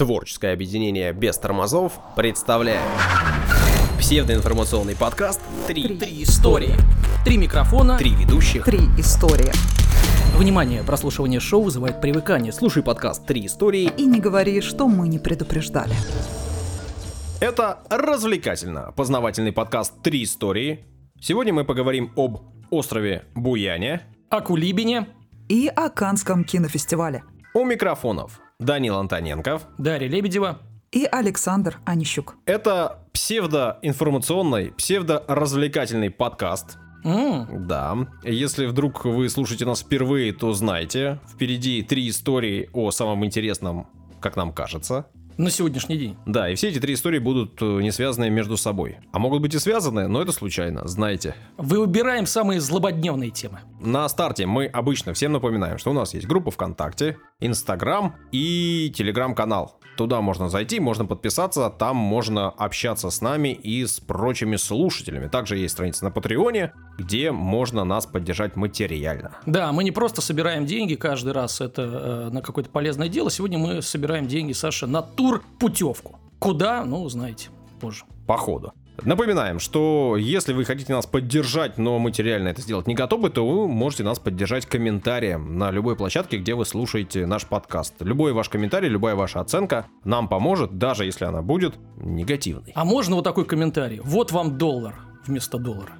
Творческое объединение без тормозов представляет псевдоинформационный подкаст «Три, Три истории. Три микрофона. Три ведущих». Три истории. Внимание, прослушивание шоу вызывает привыкание. Слушай подкаст. Три истории. И не говори, что мы не предупреждали. Это развлекательно. Познавательный подкаст «Три истории». Сегодня мы поговорим об острове Буяне, О Кулибине, И о Канском кинофестивале. у микрофонов Данил Антоненков. Дарья Лебедева. И Александр Анищук. Это псевдоинформационный, псевдоразвлекательный подкаст. М, Да, если вдруг вы слушаете нас впервые, то знайте, впереди три истории о самом интересном, как нам кажется. На сегодняшний день. Да, и все эти три истории будут э, не связаны между собой. А могут быть и связаны, но это случайно, знаете. Выбираем самые злободневные темы. На старте мы обычно всем напоминаем, что у нас есть группа ВКонтакте, Инстаграм и Телеграм-канал. Туда можно зайти, можно подписаться, там можно общаться с нами и с прочими слушателями. Также есть страница на Патреоне, где можно нас поддержать материально. Да, мы не просто собираем деньги каждый раз это э, на какое-то полезное дело. Сегодня мы собираем деньги, Саша, на тур-путевку. Куда? Ну, знаете, позже. по ходу. Напоминаем, что если вы хотите нас поддержать, но материально это сделать не готовы, то вы можете нас поддержать комментарием на любой площадке, где вы слушаете наш подкаст. Любой ваш комментарий, любая ваша оценка нам поможет, даже если она будет негативной. А можно вот такой комментарий? Вот вам доллар вместо доллара.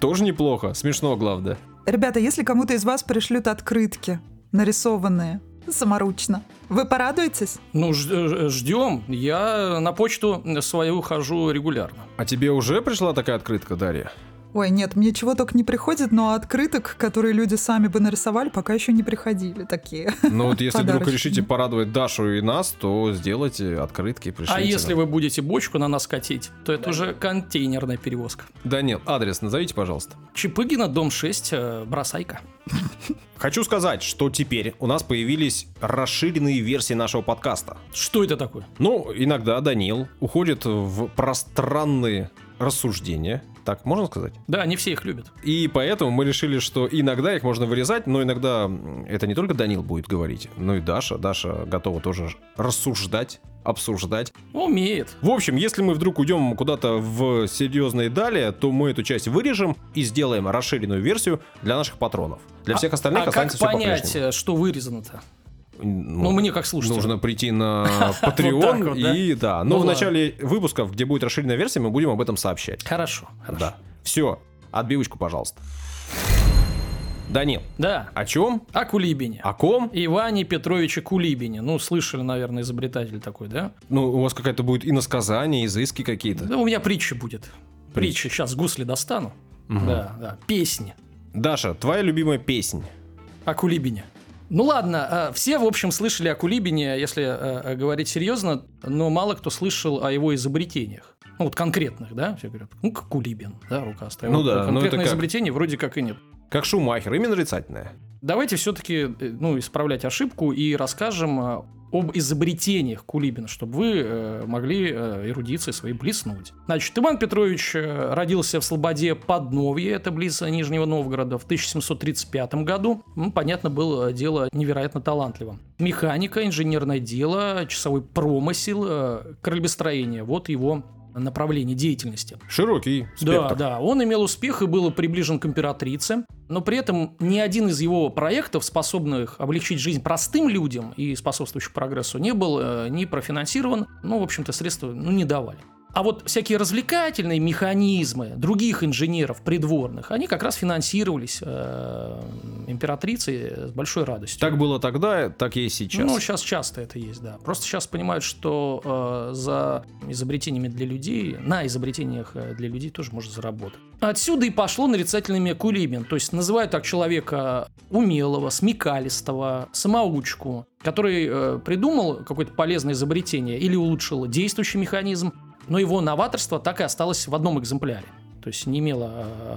Тоже неплохо, смешно, главное. Ребята, если кому-то из вас пришлют открытки, нарисованные саморучно, вы порадуетесь? Ну, ждем. Я на почту свою хожу регулярно. А тебе уже пришла такая открытка, Дарья? Ой, нет, мне чего только не приходит, но открыток, которые люди сами бы нарисовали, пока еще не приходили такие. Ну вот если вдруг решите порадовать Дашу и нас, то сделайте открытки, пришлите А если нам. вы будете бочку на нас катить, то это уже контейнерная перевозка. Да нет, адрес назовите, пожалуйста. Чепыгина, дом 6, э, бросайка. Хочу сказать, что теперь у нас появились расширенные версии нашего подкаста. Что это такое? Ну, иногда Данил уходит в пространные рассуждения, так можно сказать? Да, не все их любят. И поэтому мы решили, что иногда их можно вырезать, но иногда это не только Данил будет говорить, но и Даша. Даша готова тоже рассуждать, обсуждать. Умеет. В общем, если мы вдруг уйдем куда-то в серьезные дали, то мы эту часть вырежем и сделаем расширенную версию для наших патронов. Для всех остальных а как останется все понять, э, что вырезано-то? Ну, Ну, мне как слушателю. Нужно прийти на Вот Patreon вот, да? и да. Но Ну в начале выпусков, где будет расширенная версия, мы будем об этом сообщать. Хорошо, хорошо. Да. Все. Отбивочку, пожалуйста. Данил, Да. о чем? О Кулибине. О ком? Иване Петровиче Кулибине. Ну, слышали, наверное, изобретатель такой, да? Ну, у вас какая-то будет иносказание, изыски какие-то. Да, у меня притча будет. Притча. Сейчас гусли достану. Да, да. Песни Даша, твоя любимая песня. о Кулибине. Ну ладно, э, все, в общем, слышали о Кулибине, если э, говорить серьезно, но мало кто слышал о его изобретениях. Ну, вот конкретных, да? Все говорят, ну, как Кулибин, да, рукастая. Ну Вот да, ну это Конкретное как? изобретение вроде как и нет. Как Шумахер, имя нарицательное. Давайте все-таки, ну, исправлять ошибку и расскажем э, об изобретениях Кулибина, чтобы вы э, могли э, эрудицией своей блеснуть. Значит, Иван Петрович э, родился в Слободе Подновье, это близ Нижнего Новгорода, в 1735 году. Ну, понятно, было дело невероятно талантливым. Механика, инженерное дело, часовой промысел, э, кораблестроение. Вот его направление деятельности. Широкий Да, спектр. да, он имел успех и был приближен к императрице, но при этом ни один из его проектов, способных облегчить жизнь простым людям и способствующих прогрессу, не был э, ни профинансирован, ну, в общем-то, средства ну, не давали. А вот всякие развлекательные механизмы других инженеров придворных, они как раз финансировались э, императрицей с большой радостью. Так было тогда, так и сейчас. Ну, сейчас часто это есть, да. Просто сейчас понимают, что э, за изобретениями для людей, на изобретениях э, для людей тоже можно заработать. Отсюда и пошло нарицательное имя Кулибин. То есть называют так человека умелого, смекалистого, самоучку, который э, придумал какое-то полезное изобретение или улучшил действующий механизм, но его новаторство так и осталось в одном экземпляре. то есть не имела э,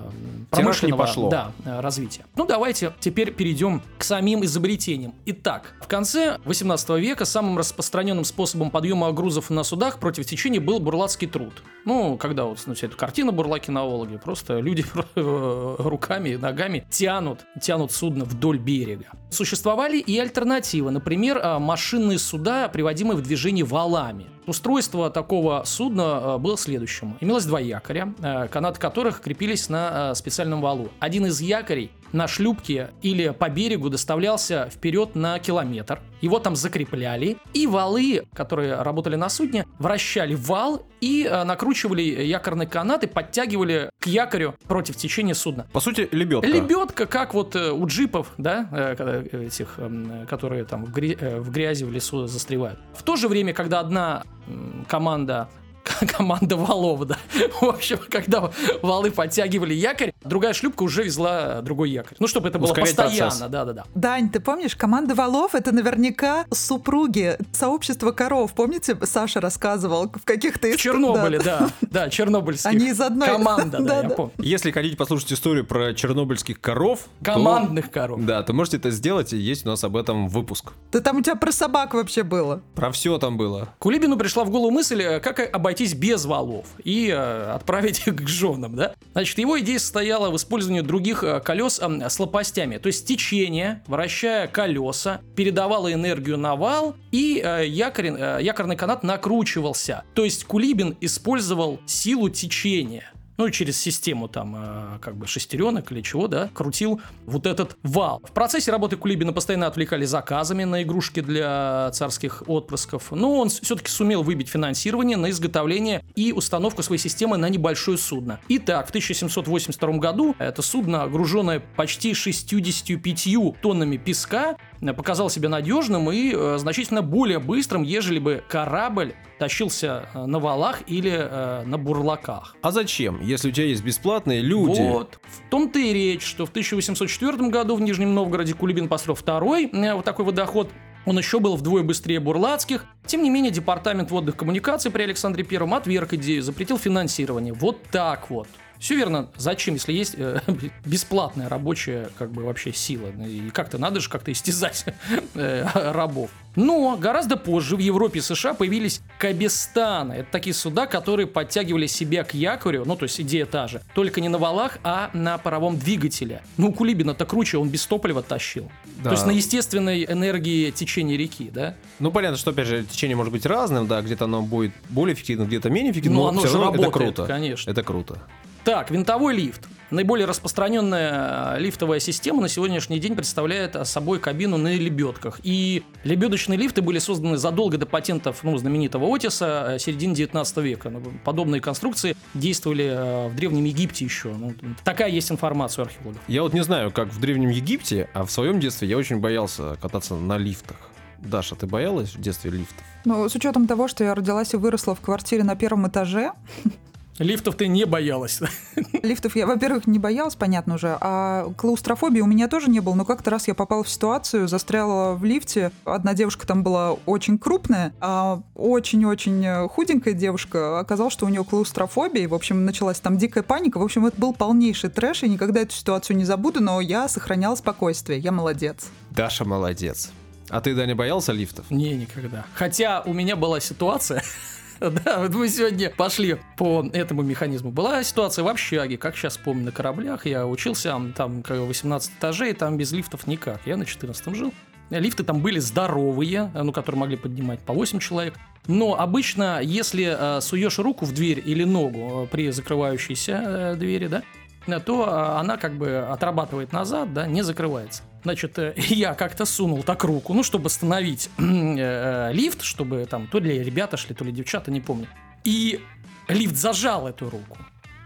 промышленного не пошло. Да, э, развития. Ну, давайте теперь перейдем к самим изобретениям. Итак, в конце 18 века самым распространенным способом подъема грузов на судах против течения был бурлацкий труд. Ну, когда вот ну, вся эта картина бурлаки-кинологи, просто люди э, руками и ногами тянут, тянут судно вдоль берега. Существовали и альтернативы, например, машинные суда, приводимые в движение валами. Устройство такого судна э, было следующим. Имелось два якоря, э, канаты которых крепились на э, специальном валу. Один из якорей на шлюпке или по берегу доставлялся вперед на километр. Его там закрепляли, и валы, которые работали на судне, вращали вал и э, накручивали якорные канаты, подтягивали к якорю против течения судна. По сути, лебедка. Лебедка, как вот э, у джипов, да, э, этих, эм, которые там в, гря- э, в грязи в лесу застревают. В то же время, когда одна м, команда команда валов, да. В общем, когда валы подтягивали якорь, другая шлюпка уже везла другой якорь. Ну, чтобы это было Ускорять постоянно, да-да-да. Дань, ты помнишь, команда валов это наверняка супруги сообщества коров. Помните, Саша рассказывал в каких-то... В ист- Чернобыле, да. да, да, чернобыльских. Они из одной- Команда, да, я помню. Если хотите послушать историю про чернобыльских коров, Командных коров. Да, то можете это сделать, и есть у нас об этом выпуск. Да там у тебя про собак вообще было. Про все там было. Кулибину пришла в голову мысль, э, как обойтись без валов и э, отправить их к женам, да? Значит, его идея состояла в использовании других э, колес э, с лопастями. То есть течение, вращая колеса, передавало энергию на вал, и э, якорь, э, якорный канат накручивался. То есть Кулибин использовал силу течения. Ну, через систему там, э, как бы шестеренок или чего, да, крутил вот этот вал. В процессе работы Кулибина постоянно отвлекали заказами на игрушки для царских отпрысков, но он все-таки сумел выбить финансирование на изготовление и установку своей системы на небольшое судно. Итак, в 1782 году это судно, груженное почти 65 тоннами песка, э, показал себя надежным и э, значительно более быстрым, ежели бы корабль тащился э, на валах или э, на бурлаках. А зачем, если у тебя есть бесплатные люди? Вот. В том-то и речь, что в 1804 году в Нижнем Новгороде Кулибин построил второй э, вот такой водоход. Он еще был вдвое быстрее бурлацких. Тем не менее, департамент водных коммуникаций при Александре Первом отверг идею, запретил финансирование. Вот так вот. Все верно. Зачем, если есть э, бесплатная рабочая, как бы вообще сила? И как-то надо же как-то истязать э, рабов. Но гораздо позже в Европе и США появились кабестаны. Это такие суда, которые подтягивали себя к якорю, ну то есть идея та же, только не на валах, а на паровом двигателе. Ну у Кулибина-то круче, он без топлива тащил. Да. То есть на естественной энергии течения реки, да? Ну, понятно, что, опять же, течение может быть разным, да, где-то оно будет более эффективным, где-то менее эффективным, Ну, но оно все же равно это работает, круто. конечно. Это круто. Так, винтовой лифт. Наиболее распространенная э, лифтовая система на сегодняшний день представляет э, собой кабину на лебедках. И лебедочные лифты были созданы задолго до патентов ну, знаменитого Отиса э, середины 19 века. Ну, Подобные конструкции действовали в Древнем Египте еще. Ну, такая есть информация у археологов. Я вот не знаю, как в Древнем Египте, а в своем детстве я очень боялся кататься на лифтах. Даша, ты боялась в детстве лифтов? Ну, с учетом того, что я родилась и выросла в квартире на первом этаже, Лифтов ты не боялась. лифтов я, во-первых, не боялась, понятно уже, а клаустрофобии у меня тоже не было, но как-то раз я попала в ситуацию, застряла в лифте, одна девушка там была очень крупная, а очень-очень худенькая девушка, оказалось, что у нее клаустрофобия, и, в общем, началась там дикая паника, в общем, это был полнейший трэш, и никогда эту ситуацию не забуду, но я сохраняла спокойствие, я молодец. Даша молодец. А ты, Даня, боялся лифтов? Не, никогда. Хотя у меня была ситуация, да, вот мы сегодня пошли по этому механизму. Была ситуация в общаге, как сейчас помню, на кораблях. Я учился, там как бы 18 этажей, там без лифтов никак. Я на 14 жил. Лифты там были здоровые, ну, которые могли поднимать по 8 человек. Но обычно, если э, суешь руку в дверь или ногу э, при закрывающейся э, двери, да, э, то э, она как бы отрабатывает назад, да, не закрывается. Значит, э, я как-то сунул так руку, ну, чтобы остановить э, лифт, чтобы там то ли ребята шли, то ли девчата, не помню. И лифт зажал эту руку.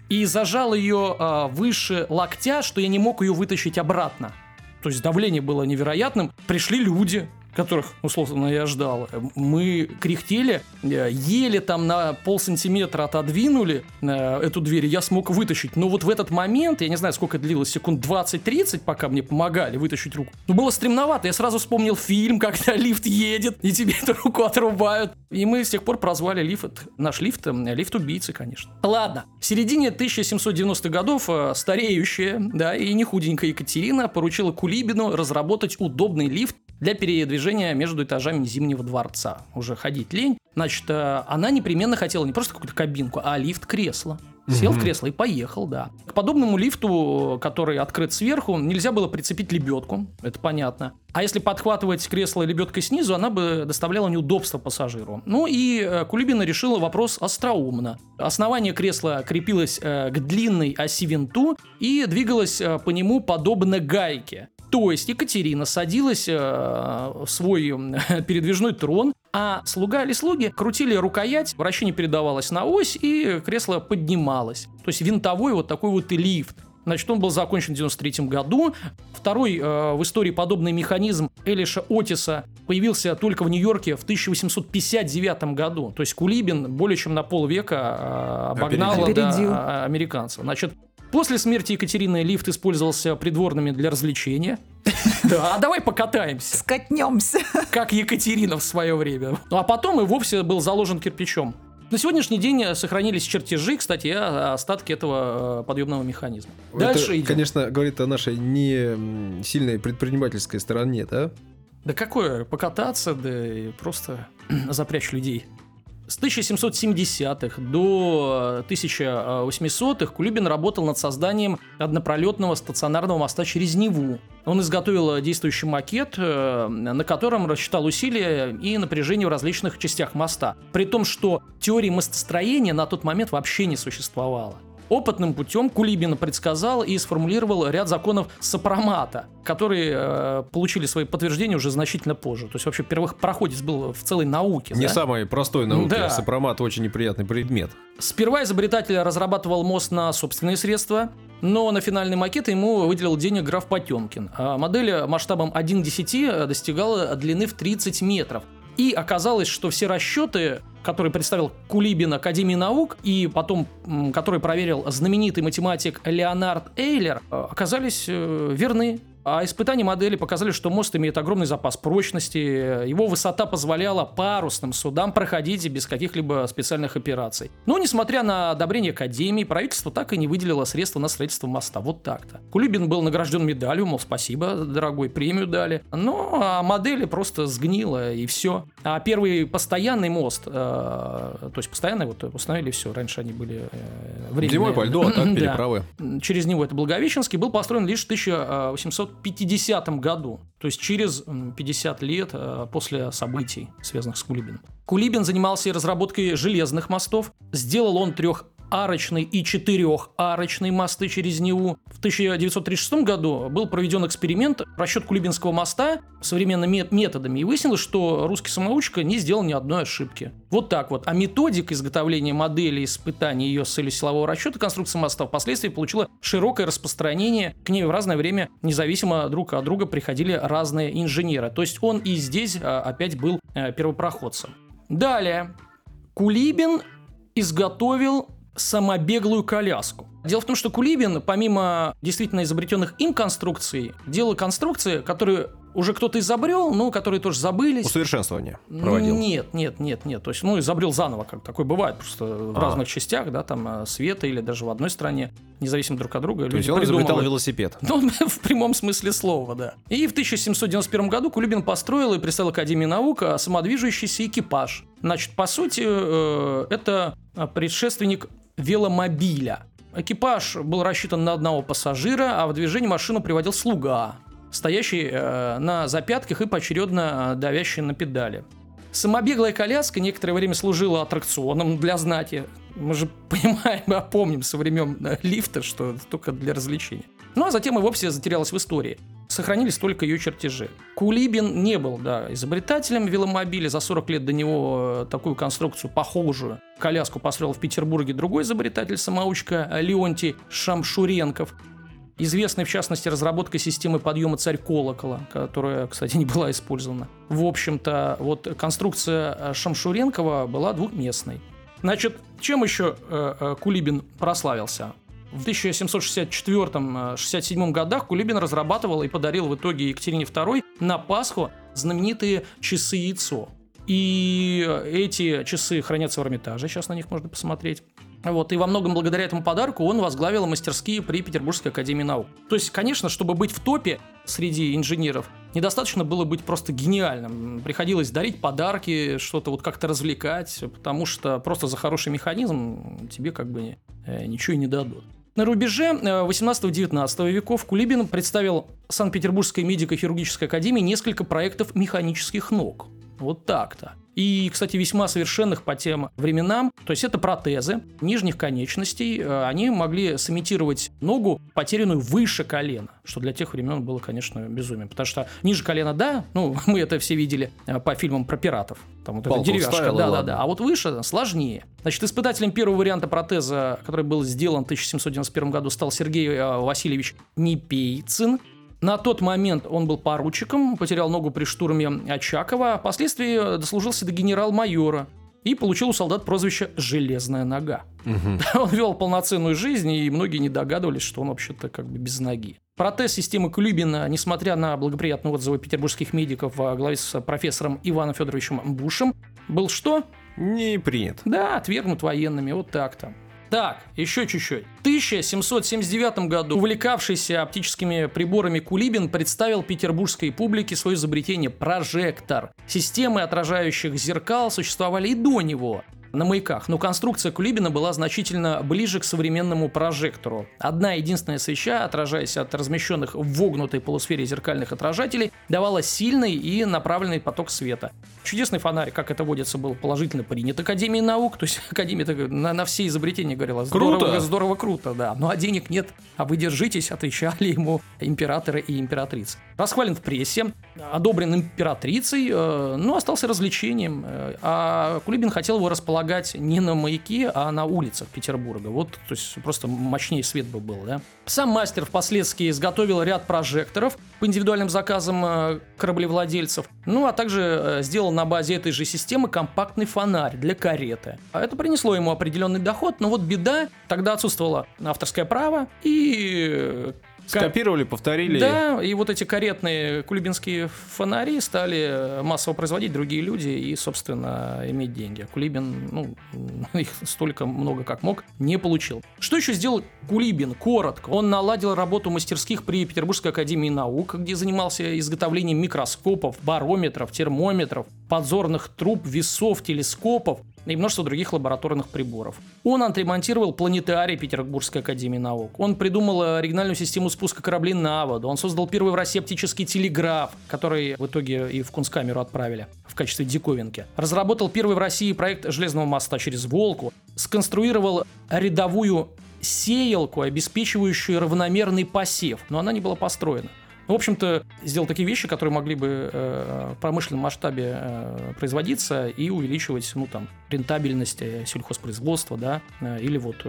И зажал ее э, выше локтя, что я не мог ее вытащить обратно. То есть давление было невероятным. Пришли люди, которых, условно, я ждал, мы кряхтели, э, еле там на пол сантиметра отодвинули э, эту дверь, и я смог вытащить. Но вот в этот момент, я не знаю, сколько длилось, секунд 20-30, пока мне помогали вытащить руку, но было стремновато. Я сразу вспомнил фильм, когда лифт едет, и тебе эту руку отрубают. И мы с тех пор прозвали лифт, наш лифт, лифт убийцы, конечно. Ладно, в середине 1790-х годов стареющая, да, и не худенькая Екатерина поручила Кулибину разработать удобный лифт для передвижения между этажами Зимнего дворца. Уже ходить лень. Значит, э, она непременно хотела не просто какую-то кабинку, а лифт-кресло. Сел угу. в кресло и поехал, да. К подобному лифту, который открыт сверху, нельзя было прицепить лебедку, это понятно. А если подхватывать кресло лебедкой снизу, она бы доставляла неудобства пассажиру. Ну и э, Кулибина решила вопрос остроумно. Основание кресла крепилось э, к длинной оси винту и двигалось по нему подобно гайке. То есть Екатерина садилась э, в свой э, передвижной трон, а слуга или слуги крутили рукоять, вращение передавалось на ось, и кресло поднималось. То есть винтовой вот такой вот лифт. Значит, он был закончен в 93 году. Второй э, в истории подобный механизм Элиша Отиса появился только в Нью-Йорке в 1859 году. То есть Кулибин более чем на полвека э, обогнал да, американцев. Значит, После смерти Екатерины лифт использовался придворными для развлечения. Да, давай покатаемся. Скатнемся. Как Екатерина в свое время. Ну а потом и вовсе был заложен кирпичом. На сегодняшний день сохранились чертежи, кстати, остатки этого э, подъемного механизма. Дальше Это, идем. конечно, говорит о нашей не сильной предпринимательской стороне, да? Да какое? Покататься, да и просто запрячь людей. С 1770-х до 1800-х Кулибин работал над созданием однопролетного стационарного моста через Неву. Он изготовил действующий макет, э, на котором рассчитал усилия и напряжение в различных частях моста. При том, что теории мостостроения на тот момент вообще не существовало. Опытным путем Кулибин предсказал и сформулировал ряд законов сопромата, которые э, получили свои подтверждения уже значительно позже. То есть вообще первых проходец был в целой науке. Не да? самой простой науке. Да. Сопромат очень неприятный предмет. Сперва изобретатель разрабатывал мост на собственные средства, но на финальный макет ему выделил денег граф Потемкин. А модель масштабом 1.10 достигала длины в 30 метров. И оказалось, что все расчеты, которые представил Кулибин Академии наук, и потом, который проверил знаменитый математик Леонард Эйлер, э, оказались э, верны. А испытания модели показали, что мост имеет огромный запас прочности, его высота позволяла парусным судам проходить без каких-либо специальных операций. Но, несмотря на одобрение Академии, правительство так и не выделило средства на строительство моста. Вот так-то. Кулибин был награжден медалью, мол, спасибо, дорогой, премию дали. Но а модель просто сгнила, и все. А первый постоянный мост, э, то есть постоянный, вот установили все, раньше они были э, временные. Зимой по льду, а так переправы. Через него это Благовещенский, был построен лишь в 1800 1950 году, то есть через 50 лет э, после событий, связанных с Кулибином. Кулибин занимался и разработкой железных мостов. Сделал он трех арочный и четырехарочный мосты через Неву. В 1936 году был проведен эксперимент расчет Кулибинского моста современными методами, и выяснилось, что русский самоучка не сделал ни одной ошибки. Вот так вот. А методика изготовления модели испытаний ее с целью силового расчета конструкции моста впоследствии получила широкое распространение. К ней в разное время независимо друг от друга приходили разные инженеры. То есть он и здесь а, опять был э, первопроходцем. Далее. Кулибин изготовил самобеглую коляску. Дело в том, что Кулибин, помимо действительно изобретенных им конструкций, делал конструкции, которые уже кто-то изобрел, ну, которые тоже забылись. Усовершенствование проводил? Нет, нет, нет, нет. То есть, ну, изобрел заново, как такое бывает, просто в а. разных частях, да, там, э, света или даже в одной стране, независимо друг от друга. То есть он изобретал велосипед? Ну, в прямом смысле слова, да. И в 1791 году Кулибин построил и представил Академии наук самодвижущийся экипаж. Значит, по сути, э, это предшественник веломобиля. Экипаж был рассчитан на одного пассажира, а в движение машину приводил слуга, стоящий э, на запятках и поочередно давящий на педали. Самобеглая коляска некоторое время служила аттракционом для знати. Мы же понимаем помним со времен э, лифта, что это только для развлечения. Ну а затем и вовсе затерялась в истории. Сохранились только ее чертежи. Кулибин не был, да, изобретателем веломобиля. За 40 лет до него э, такую конструкцию, похожую, коляску построил в Петербурге другой изобретатель-самоучка Леонтий Шамшуренков. Известной, в частности, разработкой системы подъема царь колокола, которая, кстати, не была использована. В общем-то, вот конструкция э, Шамшуренкова была двухместной. Значит, чем еще э, Кулибин прославился? В 1764-67 годах Кулибин разрабатывал и подарил в итоге Екатерине II на Пасху знаменитые часы-яйцо. И эти часы хранятся в Эрмитаже, сейчас на них можно посмотреть. Вот, и во многом благодаря этому подарку он возглавил мастерские при Петербургской академии наук. То есть, конечно, чтобы быть в топе среди инженеров, недостаточно было быть просто гениальным. Приходилось дарить подарки, что-то вот как-то развлекать, потому что просто за хороший механизм тебе как бы э, ничего и не дадут. На рубеже 18-19 э, веков Кулибин представил Санкт-Петербургской медико-хирургической академии несколько проектов механических ног. Вот так-то. И, кстати, весьма совершенных по тем временам. То есть это протезы нижних конечностей. Э, они могли сымитировать ногу, потерянную выше колена. Что для тех времен было, конечно, безумием. Потому что ниже колена, да, ну, мы это все видели э, по фильмам про пиратов. Там вот Палку эта деревяшка, вставила, да, да, ладно. да. А вот выше сложнее. Значит, испытателем первого варианта протеза, который был сделан в 1791 году, стал Сергей э, Васильевич Непейцин. На тот момент он был поручиком, потерял ногу при штурме Очакова, а впоследствии дослужился до генерал-майора и получил у солдат прозвище «Железная нога». Он вел полноценную жизнь, и многие не догадывались, что он вообще-то как бы без ноги. Протез системы Кулибина, несмотря на благоприятные отзывы петербургских медиков во главе с профессором Иваном Федоровичем Бушем, был что? Не принят. Да, отвергнут военными, вот так-то. Так, еще чуть-чуть. В 1779 году увлекавшийся оптическими приборами Кулибин представил петербургской публике свое изобретение – прожектор. Системы отражающих зеркал существовали и до него на маяках, но конструкция Кулибина была значительно ближе к современному прожектору. Одна единственная свеча, отражаясь от размещенных в вогнутой полусфере зеркальных отражателей, давала сильный и направленный поток света. Чудесный фонарь, как это водится, был положительно принят Академией наук, то есть Академия на, на все изобретения говорила здорово, Круто! здорово, круто, да. Ну а денег нет, а вы держитесь, отвечали ему императоры и императрицы. Расхвален в прессе, одобрен императрицей, э, ну остался развлечением. Э, а Кулибин хотел его располагать не на маяке, а на улицах Петербурга. Вот, то есть просто мощнее свет бы был, да. Сам мастер впоследствии изготовил ряд прожекторов по индивидуальным заказам э, кораблевладельцев, ну а также сделал на базе этой же системы компактный фонарь для кареты. А это принесло ему определенный доход, но вот беда, тогда отсутствовало авторское право и Скопировали, повторили. да, и вот эти каретные кулибинские фонари стали массово производить другие люди и, собственно, иметь деньги. А Кулибин, ну, их столько много как мог, не получил. Что еще сделал Кулибин? Коротко. Он наладил работу мастерских при Петербургской академии наук, где занимался изготовлением микроскопов, барометров, термометров, подзорных труб, весов, телескопов и множество других лабораторных приборов. Он отремонтировал планетарий Петербургской академии наук. Он придумал оригинальную систему спуска кораблей на воду. Он создал первый в России оптический телеграф, который в итоге и в Кунсткамеру отправили в качестве диковинки. Разработал первый в России проект железного моста через Волку. Сконструировал рядовую сеялку, обеспечивающую равномерный посев, но она не была построена. Ну, в общем-то, сделал такие вещи, которые могли бы э, в промышленном масштабе э, производиться и увеличивать, ну, там, рентабельность э, сельхозпроизводства, да, или вот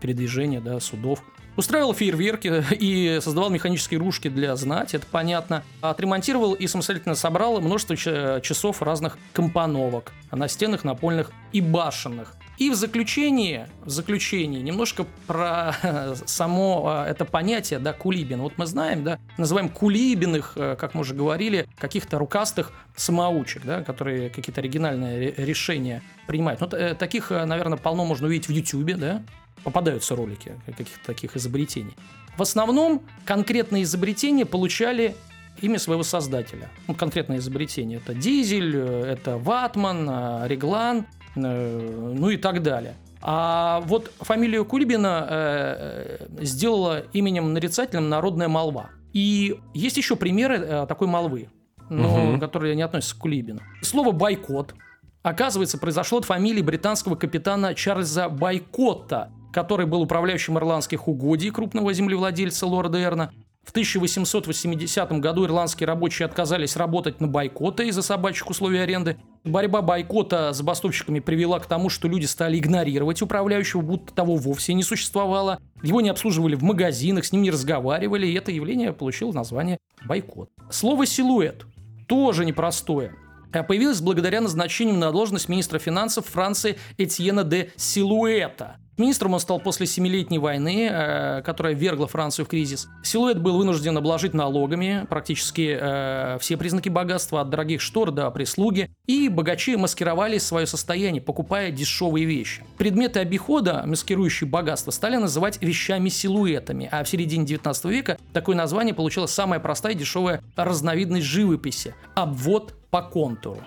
передвижение, да, судов. Устраивал фейерверки и создавал механические ружки для знати, это понятно. Отремонтировал и самостоятельно собрал множество часов разных компоновок на стенах, напольных и башенных. И в заключении, в заключении немножко про само э, это понятие, да, кулибин. Вот мы знаем, да, называем кулибиных, э, как мы уже говорили, каких-то рукастых самоучек, да, которые какие-то оригинальные ре- решения принимают. Ну, таких, э, наверное, полно можно увидеть в Ютьюбе, да, попадаются ролики каких-то таких изобретений. В основном конкретные изобретения получали имя своего создателя. Ну, конкретное изобретение. Это дизель, это ватман, реглан, ну и так далее. А вот фамилию Кулибина э, э, сделала именем нарицательным народная молва. И есть еще примеры э, такой молвы, но, Мгм. которые не относятся к Кулибину. Слово «бойкот» оказывается произошло от фамилии британского капитана Чарльза Байкотта, который был управляющим ирландских угодий крупного землевладельца лорда Эрна. В В 1880 году ирландские рабочие отказались работать на бойкоты из-за собачьих условий аренды. Борьба бойкота с забастовщиками привела к тому, что люди стали игнорировать управляющего, будто того вовсе не существовало. Его не обслуживали в магазинах, с ним не разговаривали, и это явление получило название бойкот. Слово «силуэт» тоже непростое. А появилась благодаря назначению на должность министра финансов Франции Этьена де Силуэта. Министром он стал после Семилетней войны, э, которая ввергла Францию в кризис. Силуэт был вынужден обложить налогами практически э, все признаки богатства, от дорогих штор до прислуги, и богачи маскировали свое состояние, покупая дешевые вещи. Предметы обихода, маскирующие богатство, стали называть вещами-силуэтами, а в середине 19 века такое название получила самая простая и дешевая разновидность живописи – обвод по контуру.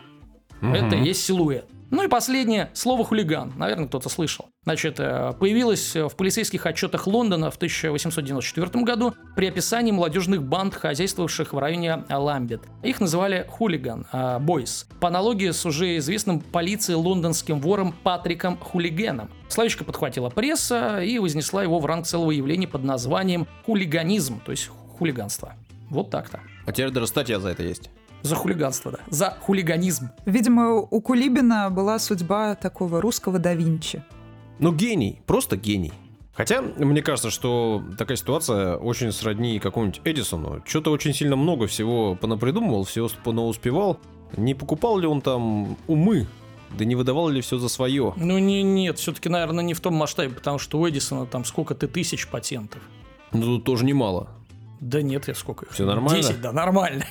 Угу. Это есть силуэт. Ну и последнее, слово «хулиган». Наверное, кто-то слышал. Значит, э, появилось в полицейских отчетах Лондона в 1894 году при описании молодежных банд, хозяйствовавших в районе Ламбет. Их называли хулиган, э, бойс, по аналогии с уже известным полицией лондонским вором Патриком Хулигеном. Словечко подхватила пресса и вознесла его в ранг целого явления под названием хулиганизм, то есть хулиганство. Вот так-то. А теперь даже статья за это есть. За хулиганство, да. За хулиганизм. Видимо, у Кулибина была судьба такого русского да Винчи. Ну, гений, просто гений. Хотя, мне кажется, что такая ситуация очень сродни какому-нибудь Эдисону. Что-то очень сильно много всего понапридумывал, всего успевал. Не покупал ли он там умы? Да не выдавал ли все за свое? Ну не, нет, все-таки, наверное, не в том масштабе, потому что у Эдисона там сколько-то тысяч патентов. Ну тут тоже немало. Да нет, я сколько их? Все нормально? 10, да, нормально.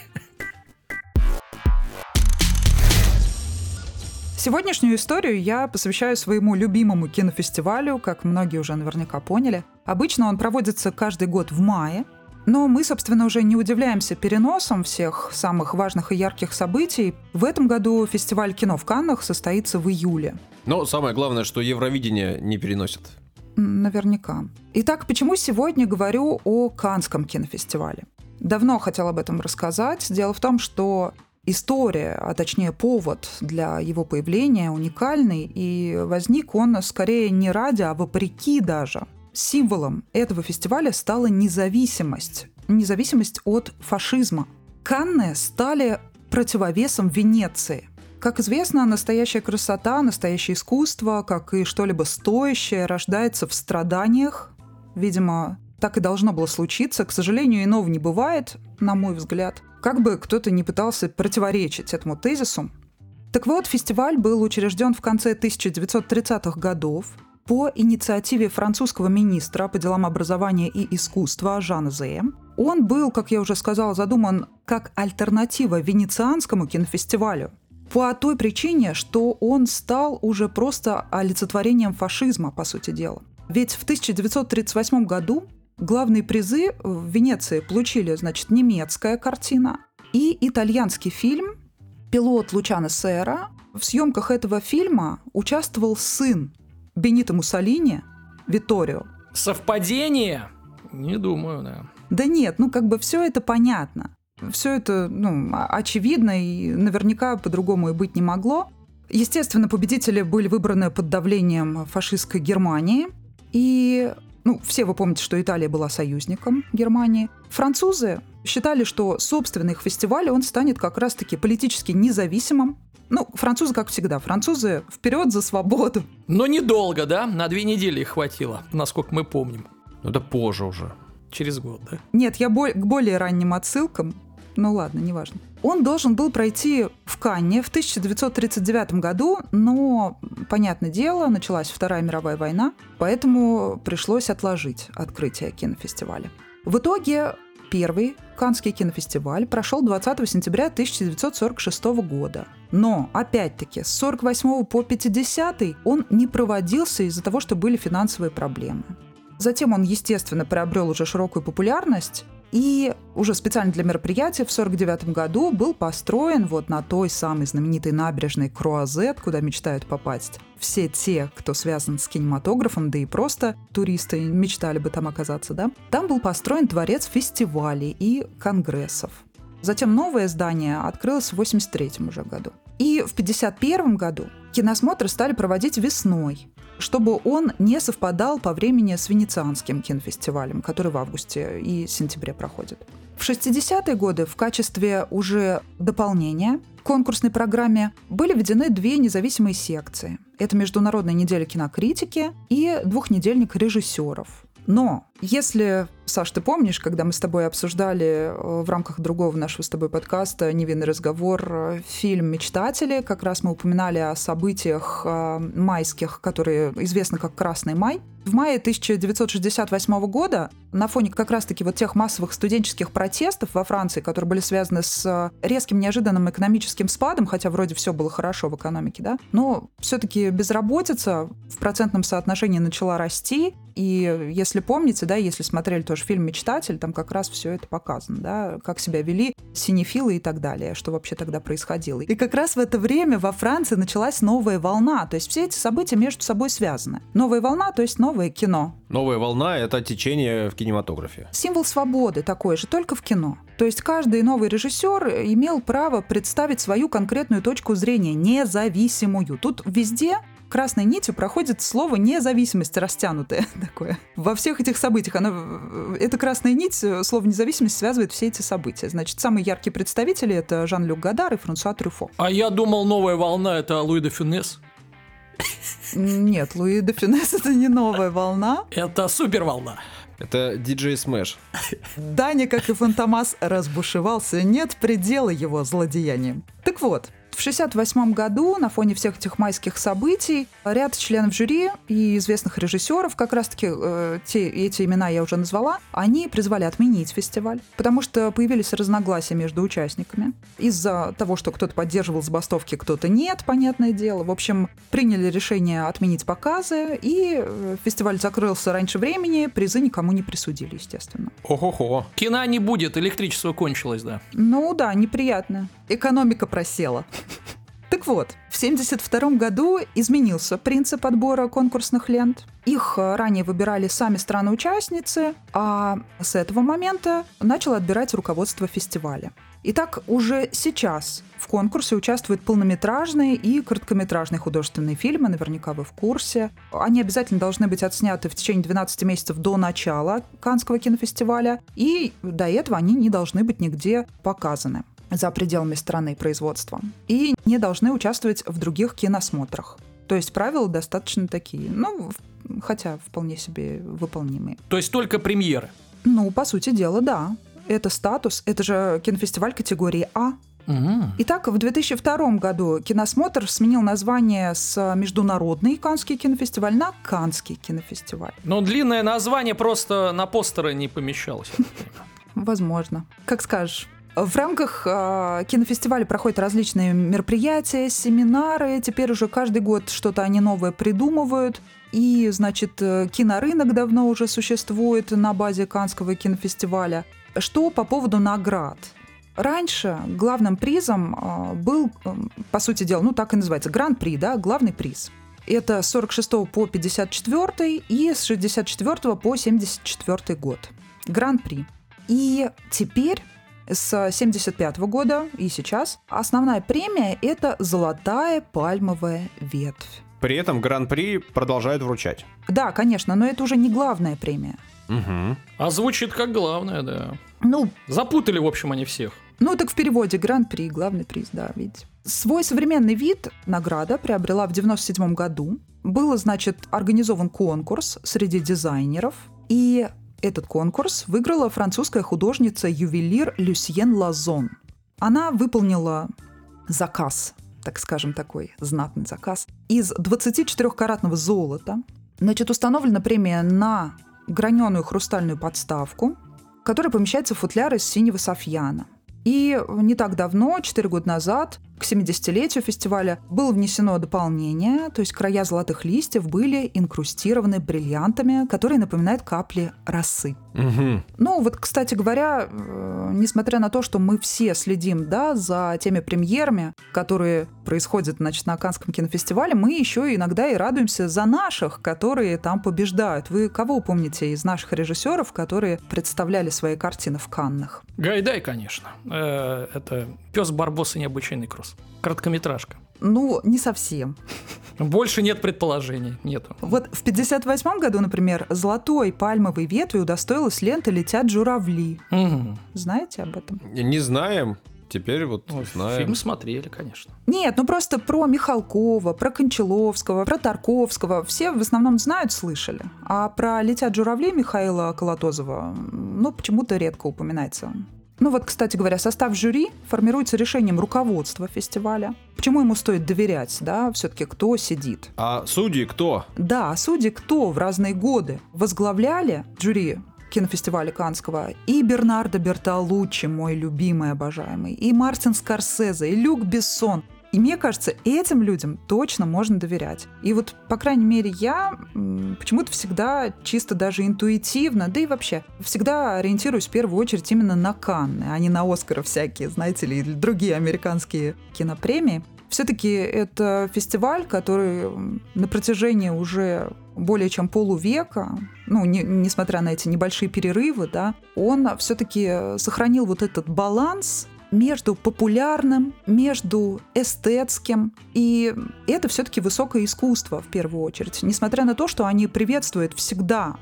Сегодняшнюю историю я посвящаю своему любимому кинофестивалю, как многие уже наверняка поняли. Обычно он проводится каждый год в мае, но мы, собственно, уже не удивляемся переносом всех самых важных и ярких событий. В этом году фестиваль кино в Каннах состоится в июле. Но самое главное, что Евровидение не переносит. Наверняка. Итак, почему сегодня говорю о Канском кинофестивале? Давно хотел об этом рассказать. Дело в том, что история, а точнее повод для его появления уникальный, и возник он скорее не ради, а вопреки даже. Символом этого фестиваля стала независимость. Независимость от фашизма. Канны стали противовесом Венеции. Как известно, настоящая красота, настоящее искусство, как и что-либо стоящее, рождается в страданиях. Видимо, так и должно было случиться. К сожалению, иного не бывает, на мой взгляд. Как бы кто-то не пытался противоречить этому тезису. Так вот, фестиваль был учрежден в конце 1930-х годов по инициативе французского министра по делам образования и искусства Жана Зе. Он был, как я уже сказала, задуман как альтернатива венецианскому кинофестивалю. По той причине, что он стал уже просто олицетворением фашизма, по сути дела. Ведь в 1938 году Главные призы в Венеции получили, значит, немецкая картина и итальянский фильм «Пилот Лучано Сера». В съемках этого фильма участвовал сын Бенита Муссолини, Виторио. Совпадение? Не думаю, да. Да нет, ну как бы все это понятно. Все это ну, очевидно и наверняка по-другому и быть не могло. Естественно, победители были выбраны под давлением фашистской Германии. И ну, все вы помните, что Италия была союзником Германии. Французы считали, что собственный их фестиваль, он станет как раз-таки политически независимым. Ну, французы, как всегда, французы вперед за свободу. Но недолго, да? На две недели их хватило, насколько мы помним. Ну да позже уже. Через год, да? Нет, я бо- к более ранним отсылкам. Ну ладно, неважно. Он должен был пройти в Канне в 1939 году, но, понятное дело, началась Вторая мировая война, поэтому пришлось отложить открытие кинофестиваля. В итоге первый Каннский кинофестиваль прошел 20 сентября 1946 года. Но, опять-таки, с 48 по 50 он не проводился из-за того, что были финансовые проблемы. Затем он, естественно, приобрел уже широкую популярность, и уже специально для мероприятия в 1949 году был построен вот на той самой знаменитой набережной Круазет, куда мечтают попасть все те, кто связан с кинематографом, да и просто туристы мечтали бы там оказаться, да? Там был построен дворец фестивалей и конгрессов. Затем новое здание открылось в 1983 уже году. И в 1951 году киносмотры стали проводить весной. Чтобы он не совпадал по времени с Венецианским кинофестивалем, который в августе и сентябре проходит. В 60-е годы в качестве уже дополнения к конкурсной программе были введены две независимые секции. Это Международная неделя кинокритики и двухнедельник режиссеров. Но если, Саш, ты помнишь, когда мы с тобой обсуждали э, в рамках другого нашего с тобой подкаста «Невинный разговор» э, фильм «Мечтатели», как раз мы упоминали о событиях э, майских, которые известны как «Красный май», в мае 1968 года на фоне как раз-таки вот тех массовых студенческих протестов во Франции, которые были связаны с резким неожиданным экономическим спадом, хотя вроде все было хорошо в экономике, да, но все-таки безработица в процентном соотношении начала расти, и если помните, да, если смотрели тоже фильм «Мечтатель», там как раз все это показано, да, как себя вели синефилы и так далее, что вообще тогда происходило. И как раз в это время во Франции началась новая волна, то есть все эти события между собой связаны. Новая волна, то есть новое кино. Новая волна — это течение в кинематографе. Символ свободы такой же, только в кино. То есть каждый новый режиссер имел право представить свою конкретную точку зрения, независимую. Тут везде красной нитью проходит слово независимость растянутое такое. Во всех этих событиях она, эта красная нить, слово независимость связывает все эти события. Значит, самые яркие представители это Жан-Люк Годар и Франсуа Трюфо. А я думал, новая волна это Луи де Фюнес. Нет, Луи де Фюнес это не новая волна. Это супер волна. Это диджей Смэш. Даня, как и Фантомас, разбушевался. Нет предела его злодеяниям. Так вот, в 1968 году на фоне всех этих майских событий ряд членов жюри и известных режиссеров, как раз-таки э, те, эти имена я уже назвала, они призвали отменить фестиваль, потому что появились разногласия между участниками. Из-за того, что кто-то поддерживал забастовки, кто-то нет, понятное дело. В общем, приняли решение отменить показы, и э, фестиваль закрылся раньше времени, призы никому не присудили, естественно. Ого-го. Кино не будет, электричество кончилось, да. Ну да, неприятно. Экономика просела. Так вот, в 1972 году изменился принцип отбора конкурсных лент. Их э, ранее выбирали сами страны-участницы, а с этого момента начало отбирать руководство фестиваля. Итак, уже сейчас в конкурсе участвуют полнометражные и короткометражные художественные фильмы, наверняка вы в курсе. Они обязательно должны быть отсняты в течение 12 месяцев до начала Канского кинофестиваля, и до этого они не должны быть нигде показаны за пределами страны производства и не должны участвовать в других киносмотрах. То есть правила достаточно такие, ну, хотя вполне себе выполнимые. То есть только премьеры? Ну, по сути дела, да. Это статус, это же кинофестиваль категории А. Итак, в 2002 году киносмотр сменил название с Международный Канский кинофестиваль на Канский кинофестиваль. Но длинное название просто на постеры не помещалось. Возможно. Как скажешь. В рамках э, кинофестиваля проходят различные мероприятия, семинары. Теперь уже каждый год что-то они новое придумывают. И, значит, э, кинорынок давно уже существует на базе Канского кинофестиваля. Что по поводу наград? Раньше главным призом э, был, по сути дела, ну так и называется, гран-при, да, главный приз. Это с 46 по 54 и с 64 по 74 год. Гран-при. И теперь с 75 года и сейчас. Основная премия – это «Золотая пальмовая ветвь». При этом Гран-при продолжают вручать. Да, конечно, но это уже не главная премия. Угу. А звучит как главное, да. Ну, Запутали, в общем, они всех. Ну, так в переводе Гран-при, главный приз, да, видите. Свой современный вид награда приобрела в 97 году. Был, значит, организован конкурс среди дизайнеров, и этот конкурс выиграла французская художница-ювелир Люсьен Лазон. Она выполнила заказ, так скажем, такой знатный заказ, из 24-каратного золота. Значит, установлена премия на граненую хрустальную подставку, которая помещается в футляр из синего софьяна. И не так давно, 4 года назад, к 70-летию фестиваля было внесено дополнение, то есть края золотых листьев были инкрустированы бриллиантами, которые напоминают капли росы. Угу. Ну вот, кстати говоря, э, несмотря на то, что мы все следим да, за теми премьерами, которые происходят значит, на Канском кинофестивале, мы еще иногда и радуемся за наших, которые там побеждают. Вы кого помните из наших режиссеров, которые представляли свои картины в Каннах? Гайдай, конечно. Э, это «Пес Барбос и необычайный кросс». Короткометражка. Ну, не совсем. Больше нет предположений, нету. Вот в 58 году, например, золотой пальмовой ветви удостоилась лента «Летят журавли». Мгм. Знаете об этом? Не знаем, теперь вот Ну, знаем. Фильм смотрели, конечно. Нет, ну просто про Михалкова, про Кончаловского, про Тарковского. Все в основном знают, слышали. А про «Летят журавли» Михаила Колотозова, ну, почему-то редко упоминается. Ну вот, кстати говоря, состав жюри формируется решением руководства фестиваля. Почему ему стоит доверять, да, все-таки кто сидит? А судьи кто? Да, судьи кто в разные годы возглавляли жюри кинофестиваля Канского и Бернардо Бертолуччи, мой любимый, обожаемый, и Мартин Скорсезе, и Люк Бессон. И мне кажется, этим людям точно можно доверять. И вот, по крайней мере, я почему-то всегда чисто даже интуитивно, да и вообще, всегда ориентируюсь в первую очередь именно на Канны, а не на Оскары всякие, знаете ли, или другие американские кинопремии. Все-таки это фестиваль, который на протяжении уже более чем полувека, ну, не- несмотря на эти небольшие перерывы, да, он все-таки сохранил вот этот баланс между популярным, между эстетским. И это все-таки высокое искусство в первую очередь. Несмотря на то, что они приветствуют всегда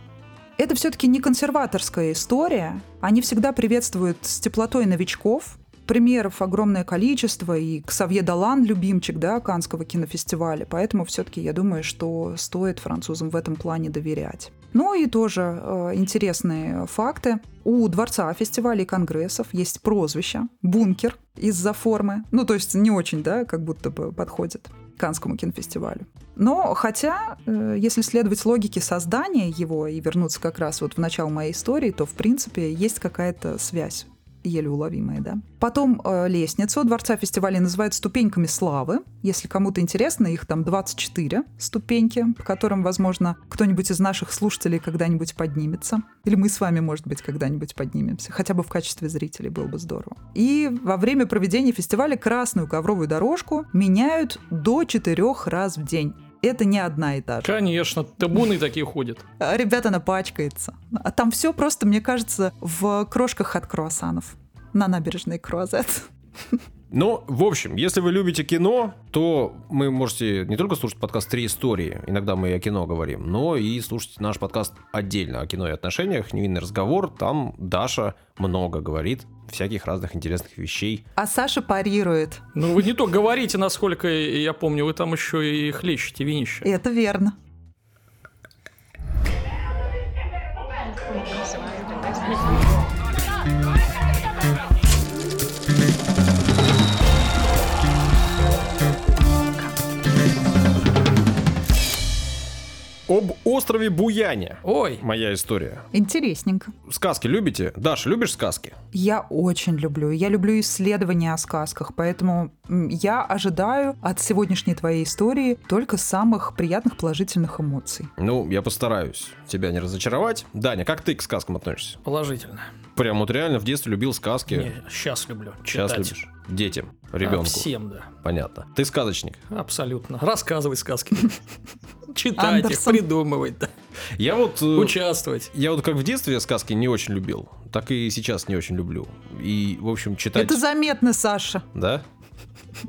это все-таки не консерваторская история. Они всегда приветствуют с теплотой новичков. Примеров огромное количество, и Ксавье Далан, любимчик да, Канского кинофестиваля. Поэтому все-таки я думаю, что стоит французам в этом плане доверять. Ну и тоже э, интересные факты. У Дворца фестивалей и конгрессов есть прозвище «Бункер» из-за формы. Ну, то есть не очень, да, как будто бы подходит Канскому кинофестивалю. Но хотя, э, если следовать логике создания его и вернуться как раз вот в начало моей истории, то, в принципе, есть какая-то связь еле уловимая, да. Потом э, лестницу Дворца фестиваля называют ступеньками славы. Если кому-то интересно, их там 24 ступеньки, по которым, возможно, кто-нибудь из наших слушателей когда-нибудь поднимется. Или мы с вами, может быть, когда-нибудь поднимемся. Хотя бы в качестве зрителей было бы здорово. И во время проведения фестиваля красную ковровую дорожку меняют до четырех раз в день. Это не одна и та же. Конечно, табуны такие ходят. А, Ребята, она пачкается. А там все просто, мне кажется, в крошках от круассанов на набережной Круазет. Ну, в общем, если вы любите кино, то вы можете не только слушать подкаст «Три истории», иногда мы и о кино говорим, но и слушать наш подкаст отдельно о кино и отношениях, «Невинный разговор». Там Даша много говорит всяких разных интересных вещей. А Саша парирует. Ну, вы не то говорите, насколько я помню, вы там еще и хлещете винище. Это верно. Об острове Буяне. Ой, Моя история. Интересненько. Сказки любите? Даша, любишь сказки? Я очень люблю. Я люблю исследования о сказках, поэтому я ожидаю от сегодняшней твоей истории только самых приятных положительных эмоций. Ну, я постараюсь тебя не разочаровать. Даня, как ты к сказкам относишься? положительно. Прям вот реально в детстве любил сказки. сейчас люблю. Сейчас читать. любишь. Детям, А, ребенку. всем, да. Понятно. Ты сказочник. Абсолютно. Рассказывать сказки. Читать их, Андерсон. придумывать, да. Я вот... э, участвовать. Я вот как в детстве сказки не очень любил, так и сейчас не очень люблю. И, в общем, читать... Это заметно, Саша. Да?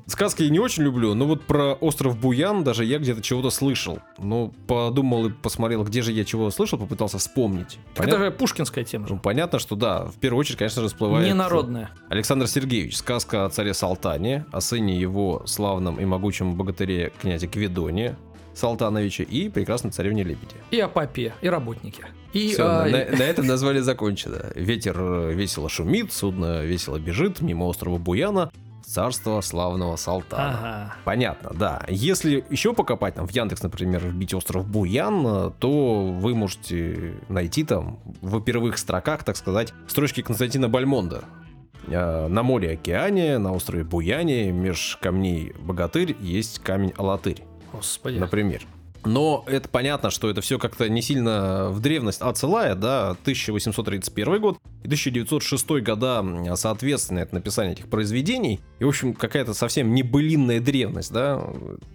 Сказки я не очень люблю, но вот про остров Буян даже я где-то чего-то слышал. Ну, подумал и посмотрел, где же я чего слышал, попытался вспомнить. Это Понятно? же пушкинская тема Ну, же. понятно, что да, в первую очередь, конечно же, всплывает... Ненародная. Александр Сергеевич, сказка о царе Салтане, о сыне его славном и могучем богатыре князе Кведоне Салтановича и прекрасной царевне Лебеди. И о папе, и работнике. И Всё, а, на, на- этом название закончено. Ветер э, весело шумит, судно весело бежит мимо острова Буяна, царство славного Салтана. Ага. Понятно, да. Если еще покопать, там в Яндекс, например, вбить остров Буян, то вы можете найти там в первых строках, так сказать, строчки Константина Бальмонда. Э, На море океане, на острове Буяне, меж камней богатырь, есть камень Алатырь Господи. например. Но это понятно, что это все как-то не сильно в древность отсылает, да, 1831 год и 1906 года, соответственно, это написание этих произведений, и, в общем, какая-то совсем небылинная древность, да,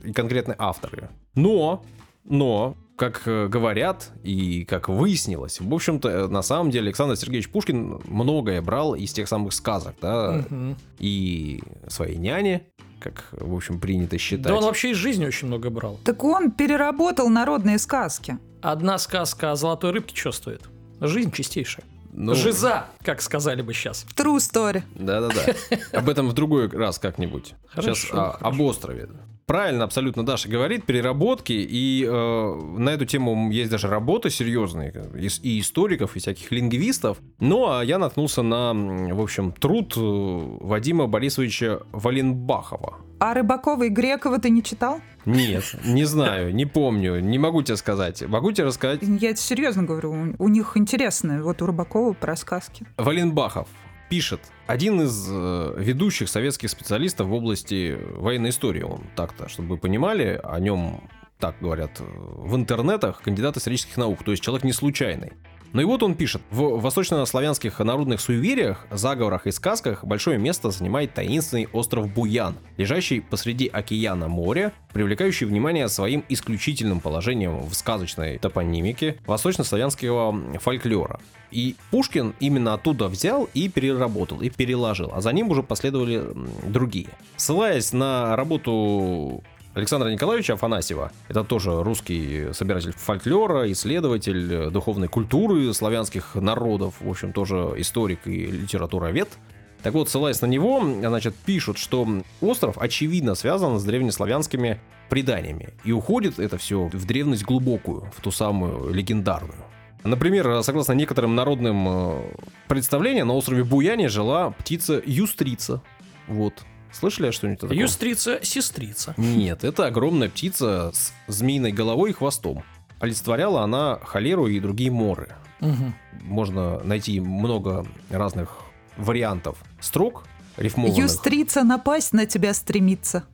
и конкретные авторы. Но, но, как э, говорят и как выяснилось, в общем-то, э, на самом деле Александр Сергеевич Пушкин многое брал из тех самых сказок, да, Мгм. и своей няни, как, в общем, принято считать. Да он вообще из жизни очень много брал. Так он переработал народные сказки. Одна сказка о золотой рыбке что стоит? Жизнь чистейшая. Ну, Жиза, как сказали бы сейчас. True story. Да-да-да. Об этом в другой раз как-нибудь. Хорошо, Сейчас хорошо. об острове. Правильно абсолютно Даша говорит, переработки, и э, на эту тему есть даже работы серьезные, и, и историков, и всяких лингвистов. Ну, а я наткнулся на, в общем, труд э, Вадима Борисовича Валенбахова. А Рыбакова и Грекова ты не читал? Нет, не знаю, не помню, не могу тебе сказать. Могу тебе рассказать. Я это серьезно говорю, у, у них интересно, вот у Рыбакова про сказки. Валенбахов пишет, один из э, ведущих советских специалистов в области военной истории, он так-то, чтобы вы понимали, о нем так говорят в интернетах, кандидат исторических наук, то есть человек не случайный. Ну и вот он пишет, в восточнославянских народных суевериях, заговорах и сказках большое место занимает таинственный остров Буян, лежащий посреди океана моря, привлекающий внимание своим исключительным положением в сказочной топонимике восточнославянского фольклора. И Пушкин именно оттуда взял и переработал, и переложил, а за ним уже последовали другие. Ссылаясь на работу Александра Николаевича Афанасьева, это тоже русский собиратель фольклора, исследователь э, духовной культуры славянских народов, в общем, тоже историк и литературовед. Так вот, ссылаясь на него, значит, пишут, что остров очевидно связан с древнеславянскими преданиями. И уходит это все в древность глубокую, в ту самую легендарную. Например, согласно некоторым народным э, представлениям, на острове Буяне жила птица Юстрица. Вот. Слышали что-нибудь о таком? Юстрица, сестрица. Нет, это огромная птица с змеиной головой и хвостом. Олицетворяла она холеру и другие моры. Мгм. Можно найти много разных вариантов строк рифмованных. Юстрица напасть на тебя стремится.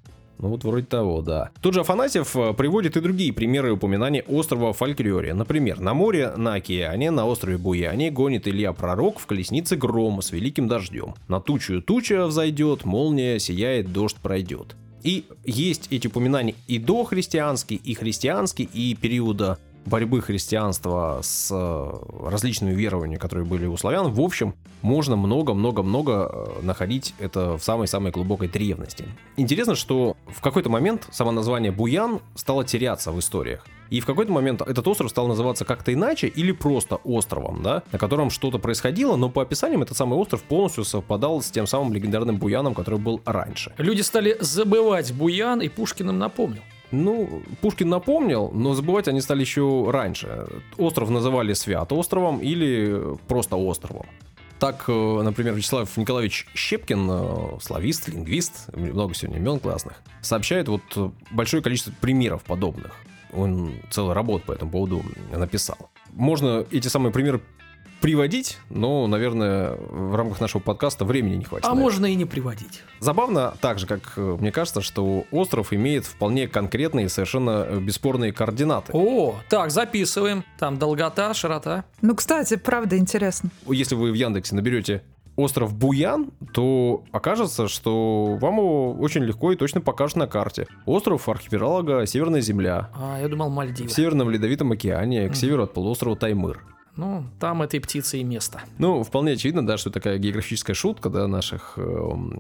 Ну вот вроде того, да. Тут же Афанасьев э, приводит и другие примеры упоминания острова в фольклоре. Например, на море, на океане, на острове Буяне гонит Илья Пророк в колеснице грома с великим дождем. На тучу туча взойдет, молния сияет, дождь пройдет. И есть эти упоминания и дохристианские, и христианские, и периода борьбы христианства с э, различными верованиями, которые были у славян. В общем, можно много-много-много э, находить это в самой-самой глубокой древности. Интересно, что в какой-то момент само название Буян стало теряться в историях. И в какой-то момент этот остров стал называться как-то иначе или просто островом, да, на котором что-то происходило, но по описаниям этот самый остров полностью совпадал с тем самым легендарным Буяном, который был раньше. Люди стали забывать Буян, и Пушкин им напомнил. Ну, Пушкин напомнил, но забывать они стали еще раньше. Остров называли Свято-островом или просто островом. Так, э, например, Вячеслав Николаевич Щепкин, э, славист, лингвист, много сегодня имен классных, сообщает вот большое количество примеров подобных. Он целый работ по этому поводу написал. Можно эти самые примеры приводить, но, наверное, в рамках нашего подкаста времени не хватит. А на это. можно и не приводить. Забавно также, как э, мне кажется, что остров имеет вполне конкретные, совершенно э, бесспорные координаты. О, так, записываем. Там долгота, широта. Ну, кстати, правда интересно. Если вы в Яндексе наберете остров Буян, то окажется, что вам его очень легко и точно покажут на карте. Остров архипелага Северная Земля. А, я думал, Мальдивы. В Северном Ледовитом океане, к северу от полуострова Таймыр. Ну, там этой птицы и место. Ну, вполне очевидно, да, что такая географическая шутка, да, наших э,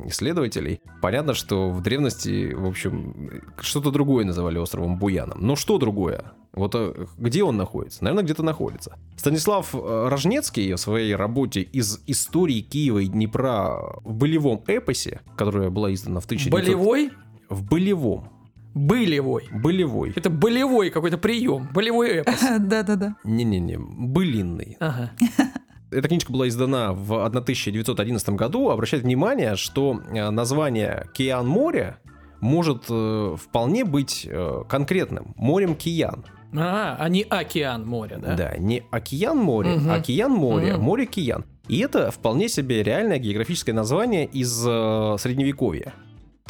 исследователей. Понятно, что в древности, в общем, что-то другое называли островом Буяном. Но что другое? Вот э, где он находится? Наверное, где-то находится. Станислав э, Рожнецкий в своей работе из истории Киева и Днепра в болевом эпосе, которая была издана в 1900... Болевой? В болевом. Былевой. Болевой. Это болевой какой-то прием. Болевой эпос. Да-да-да. Не-не-не, былинный. Ага. Эта книжка была издана в 1911 году. Обращает внимание, что э, название Киан море может э, вполне быть э, конкретным. Морем Киян. А, а не океан моря, да? Да, не Океан море, Мгм. а Киян море, Мгм. море Киян. И это вполне себе реальное географическое название из э, Средневековья.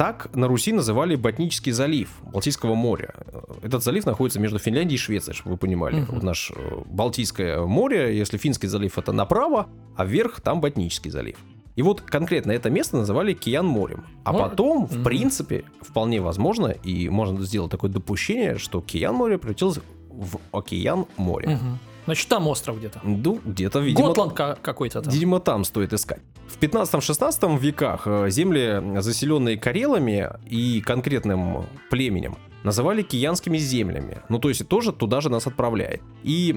Так на Руси называли Ботнический залив Балтийского моря. Этот залив находится между Финляндией и Швецией, чтобы вы понимали. Мгм. Вот наш э, Балтийское море, если Финский залив это направо, а вверх там Ботнический залив. И вот конкретно это место называли Киян морем. А Ну, потом, в мгм. принципе, вполне возможно, и можно сделать такое допущение, что Киян море превратилось в океан море. Мгм. Значит, там остров где-то. Ну, где-то, видимо, Готланд ка- какой-то там. Видимо, там стоит искать. В 15-16 веках э, земли, заселенные Карелами и конкретным племенем, называли киянскими землями. Ну, то есть тоже туда же нас отправляет. И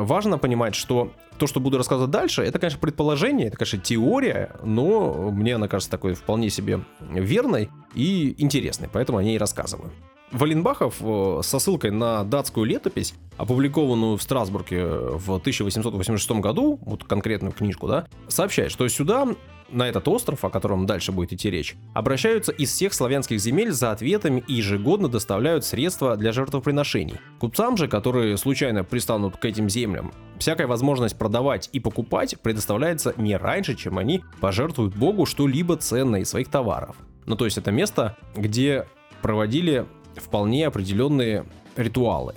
важно понимать, что то, что буду рассказывать дальше, это, конечно, предположение, это, конечно, теория, но мне она кажется такой вполне себе верной и интересной, поэтому о ней рассказываю. Валенбахов э, со ссылкой на датскую летопись, опубликованную в Страсбурге в 1886 году, вот конкретную книжку, да, сообщает, что сюда, на этот остров, о котором дальше будет идти речь, обращаются из всех славянских земель за ответами и ежегодно доставляют средства для жертвоприношений. Купцам же, которые случайно пристанут к этим землям, всякая возможность продавать и покупать предоставляется не раньше, чем они пожертвуют Богу что-либо ценное из своих товаров. Ну, то есть это место, где проводили вполне определенные ритуалы.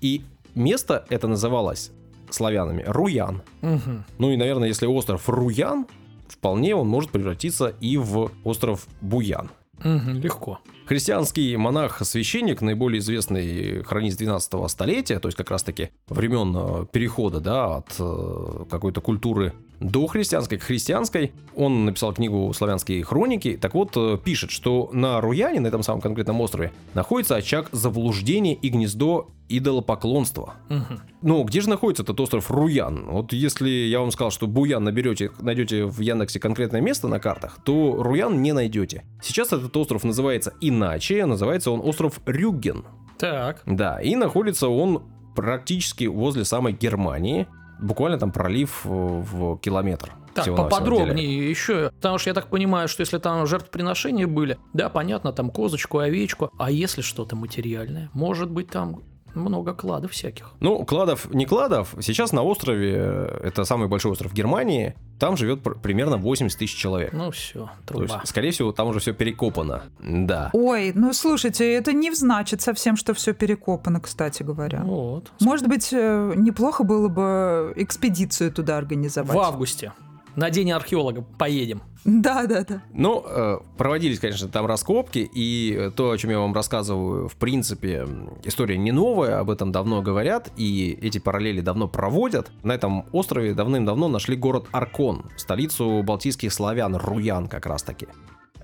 И место это называлось славянами Руян. Мгм. Ну и, наверное, если остров Руян, вполне он может превратиться и в остров Буян. Мгм, Легко. Христианский монах-священник, наиболее известный хронист 12 столетия, то есть как раз-таки времен э, перехода да, от э, какой-то культуры до христианской к христианской, он написал книгу «Славянские хроники», так вот э, пишет, что на Руяне, на этом самом конкретном острове, находится очаг заблуждения и гнездо идолопоклонства. Мгм. Ну, где же находится этот остров Руян? Вот если я вам сказал, что Буян наберете, найдете в Яндексе конкретное место на картах, то Руян не найдете. Сейчас этот остров называется иначе, называется он остров Рюгген. Так. Да, и находится он практически возле самой Германии, буквально там пролив э, в километр. Так, всего-навсего поподробнее еще. Потому что я так понимаю, что если там жертвоприношения были, да, понятно, там козочку, овечку. А если что-то материальное? Может быть, там много кладов всяких. Ну, кладов, не кладов, сейчас на острове, э, это самый большой остров Германии, там живет пр- примерно 80 тысяч человек. Ну все, То есть, труба. скорее всего, там уже все перекопано. Да. Ой, ну слушайте, это не значит совсем, что все перекопано, кстати говоря. Вот. Может быть, э, неплохо было бы экспедицию туда организовать. В августе. На день археолога поедем. Да, да, да. Ну, э, проводились, конечно, там раскопки, и э, то, о чем я вам рассказываю, в принципе, история не новая, об этом давно говорят, и эти параллели давно проводят. На этом острове давным-давно нашли город Аркон, столицу балтийских славян, Руян как раз-таки.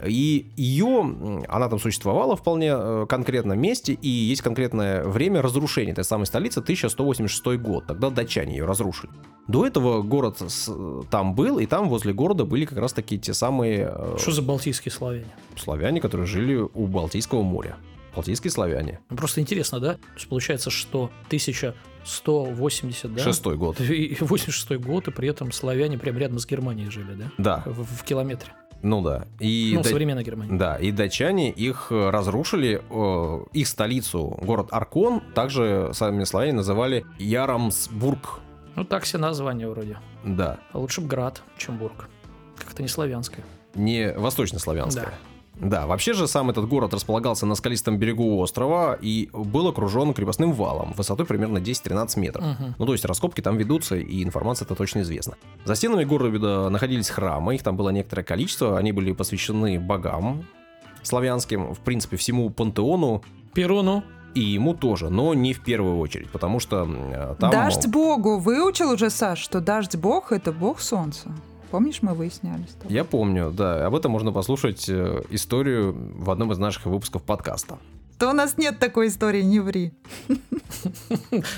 И ее, она там существовала вполне э, конкретном месте, и есть конкретное время разрушения этой самой столицы, 1186 год, тогда датчане ее разрушили. До этого город с- там был, и там возле города были как раз-таки те самые э, Что за балтийские славяне? славяне, которые жили у Балтийского моря. Балтийские славяне. Ну, Просто интересно, да? То есть получается, что 1180, да? Шестой год. И 86 год, и при этом славяне прям рядом с Германией жили, да? Да, В, в километре. Ну да. И ну, да- современной Германии. Да, и датчане их разрушили, э, их столицу, город Аркон, также сами славяне называли Ярамсбург. Ну, так все названия вроде. Да, А лучше бы Град, чем Бург. Как-то не славянское. не восточнославянская. Да. Вообще же сам этот город располагался на скалистом берегу острова и был окружен крепостным валом высотой примерно 10-13 метров. Мгм. Ну, то есть раскопки там ведутся, и информация это точно известна. За стенами города находились храмы, их там было некоторое количество, они были посвящены богам славянским, в принципе, всему пантеону, Перуну. и ему тоже, но не в первую очередь, потому что э, там... Дождь богу. Выучил уже, Саш, что дождь бог — это бог солнца. Помнишь, мы выясняли с тобой? Я помню, да, об этом можно послушать э, историю в одном из наших выпусков подкаста. То у нас нет такой истории, не ври.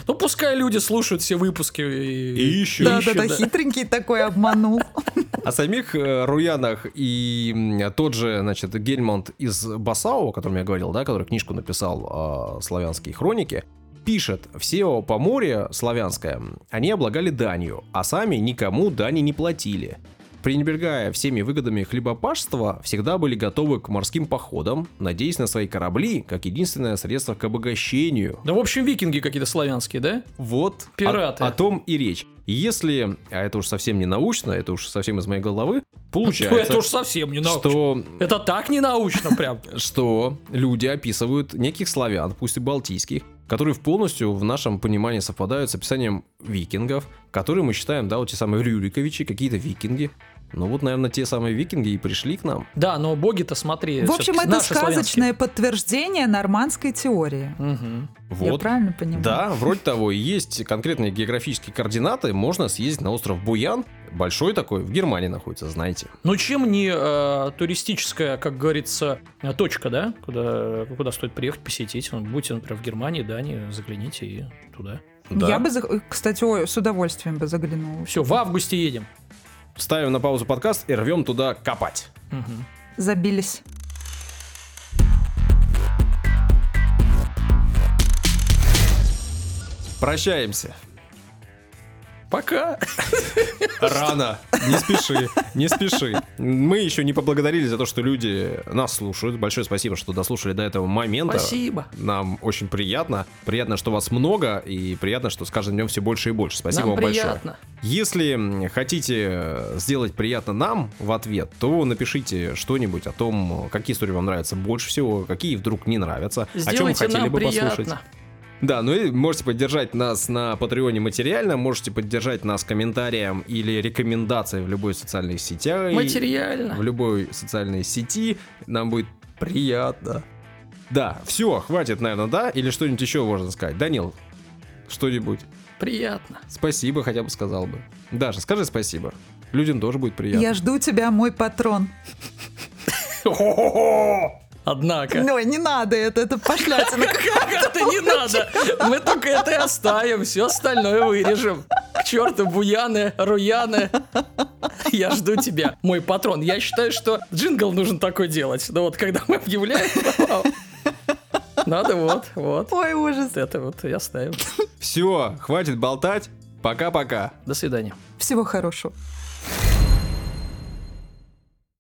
Ну, пускай люди слушают все выпуски и, ищут. Да-да-да, хитренький такой обманул. О самих э, Руянах и тот же, значит, Гельмонт из Басау, о котором я говорил, да, который книжку написал о славянские хроники, пишет, все поморье славянское, они облагали данью, а сами никому дани не платили. Пренебрегая всеми выгодами хлебопашества, всегда были готовы к морским походам, надеясь на свои корабли как единственное средство к обогащению. Да, в общем, викинги какие-то славянские, да? Вот о- Пираты. О, том и речь. Если, а это уж совсем не научно, это уж совсем из моей головы, получается, Это уж совсем не научно. что, Это так не научно прям. что люди описывают неких славян, пусть и балтийских, которые в полностью в нашем понимании совпадают с описанием викингов, которые мы считаем, да, вот те самые Рюриковичи, какие-то викинги. Ну вот, наверное, те самые викинги и пришли к нам. Да, но боги-то, смотри, В общем, это наши сказочное подтверждение нормандской теории. славянские. Мгм. Я Вот. правильно понимаю? Да, вроде того, и есть конкретные географические координаты, можно съездить на остров Буян, большой такой, в Германии находится, знаете. Ну чем не э, туристическая, как говорится, точка, да, куда, куда стоит приехать, посетить. Ну, Будьте, например, в Германии, Дании, загляните и туда. Да. Я бы, кстати, ой, с удовольствием бы заглянула. Все, в августе едем. Ставим на паузу подкаст и рвем туда копать. Мгм. Забились. Прощаемся. Пока. Рано. Не спеши, не спеши. Мы еще не поблагодарили за то, что люди нас слушают. Большое спасибо, что дослушали до этого момента. Спасибо. Нам очень приятно. Приятно, что вас много, и приятно, что с каждым днем все больше и больше. Спасибо Нам вам большое. приятно. Если м, хотите э, сделать приятно нам в ответ, то напишите что-нибудь о том, какие истории вам нравятся больше всего, какие вдруг не нравятся, о чем Сделайте хотели бы послушать. Да, ну и можете поддержать нас на Патреоне материально, можете поддержать нас комментарием или рекомендацией в любой социальной сети. Материально. В любой социальной сети. Нам будет приятно. Да, все, хватит, наверное, да? Или что-нибудь еще можно сказать? Данил, что-нибудь? Приятно. Спасибо, хотя бы сказал бы. Даша, скажи спасибо. Людям тоже будет приятно. Я жду тебя, мой патрон. Однако. Ой, не надо это, это пошлятина. Это не надо. Мы только это и оставим, все остальное вырежем. К черту буяны, руяны. Я жду тебя, мой патрон. Я считаю, что джингл нужно такой делать. Ну вот, когда мы объявляем, надо вот, вот. Ой, ужас. Это вот и оставим. Все, хватит болтать. Пока-пока. До свидания. Всего хорошего.